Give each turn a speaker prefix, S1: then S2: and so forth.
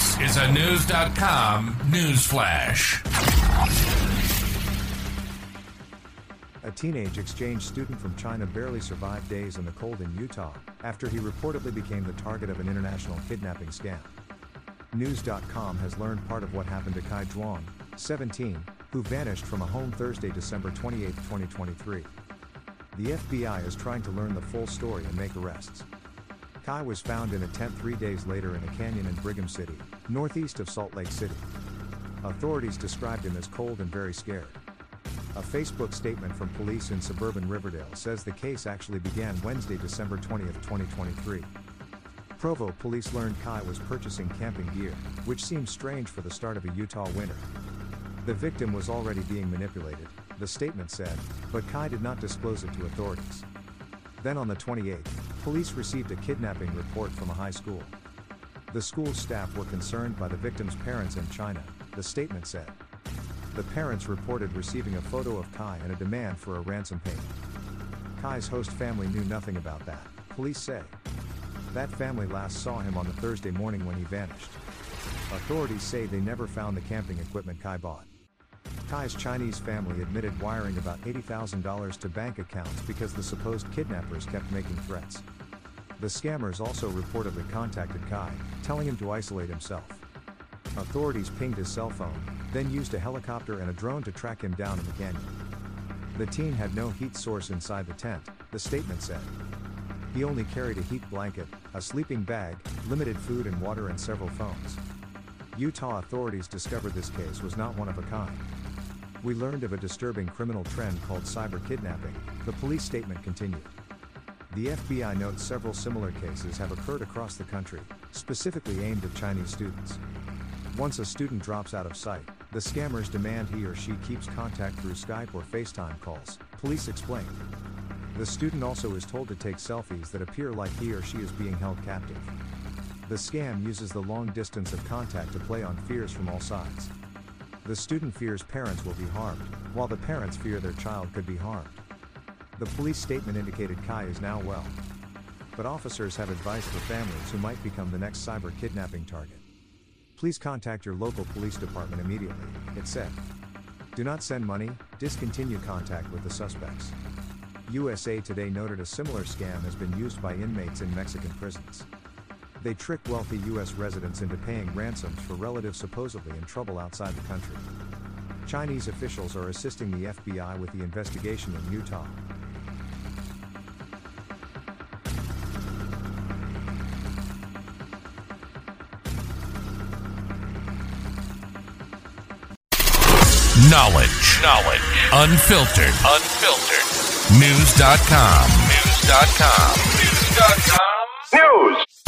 S1: This is a News.com news flash.
S2: A teenage exchange student from China barely survived days in the cold in Utah after he reportedly became the target of an international kidnapping scam. News.com has learned part of what happened to Kai Zhuang, 17, who vanished from a home Thursday, December 28, 2023. The FBI is trying to learn the full story and make arrests. Kai was found in a tent three days later in a canyon in Brigham City, northeast of Salt Lake City. Authorities described him as cold and very scared. A Facebook statement from police in suburban Riverdale says the case actually began Wednesday, December 20, 2023. Provo police learned Kai was purchasing camping gear, which seems strange for the start of a Utah winter. The victim was already being manipulated, the statement said, but Kai did not disclose it to authorities. Then on the 28th, police received a kidnapping report from a high school. The school's staff were concerned by the victim's parents in China, the statement said. The parents reported receiving a photo of Kai and a demand for a ransom payment. Kai's host family knew nothing about that, police say. That family last saw him on the Thursday morning when he vanished. Authorities say they never found the camping equipment Kai bought. Kai's Chinese family admitted wiring about $80,000 to bank accounts because the supposed kidnappers kept making threats. The scammers also reportedly contacted Kai, telling him to isolate himself. Authorities pinged his cell phone, then used a helicopter and a drone to track him down in the canyon. The teen had no heat source inside the tent, the statement said. He only carried a heat blanket, a sleeping bag, limited food and water, and several phones. Utah authorities discovered this case was not one of a kind. We learned of a disturbing criminal trend called cyber kidnapping, the police statement continued. The FBI notes several similar cases have occurred across the country, specifically aimed at Chinese students. Once a student drops out of sight, the scammers demand he or she keeps contact through Skype or FaceTime calls, police explained. The student also is told to take selfies that appear like he or she is being held captive. The scam uses the long distance of contact to play on fears from all sides. The student fears parents will be harmed, while the parents fear their child could be harmed. The police statement indicated Kai is now well. But officers have advice for families who might become the next cyber kidnapping target. Please contact your local police department immediately, it said. Do not send money, discontinue contact with the suspects. USA Today noted a similar scam has been used by inmates in Mexican prisons. They trick wealthy U.S. residents into paying ransoms for relatives supposedly in trouble outside the country. Chinese officials are assisting the FBI with the investigation in Utah.
S1: Knowledge. Knowledge. Unfiltered. Unfiltered. News.com. News.com. News.com. News.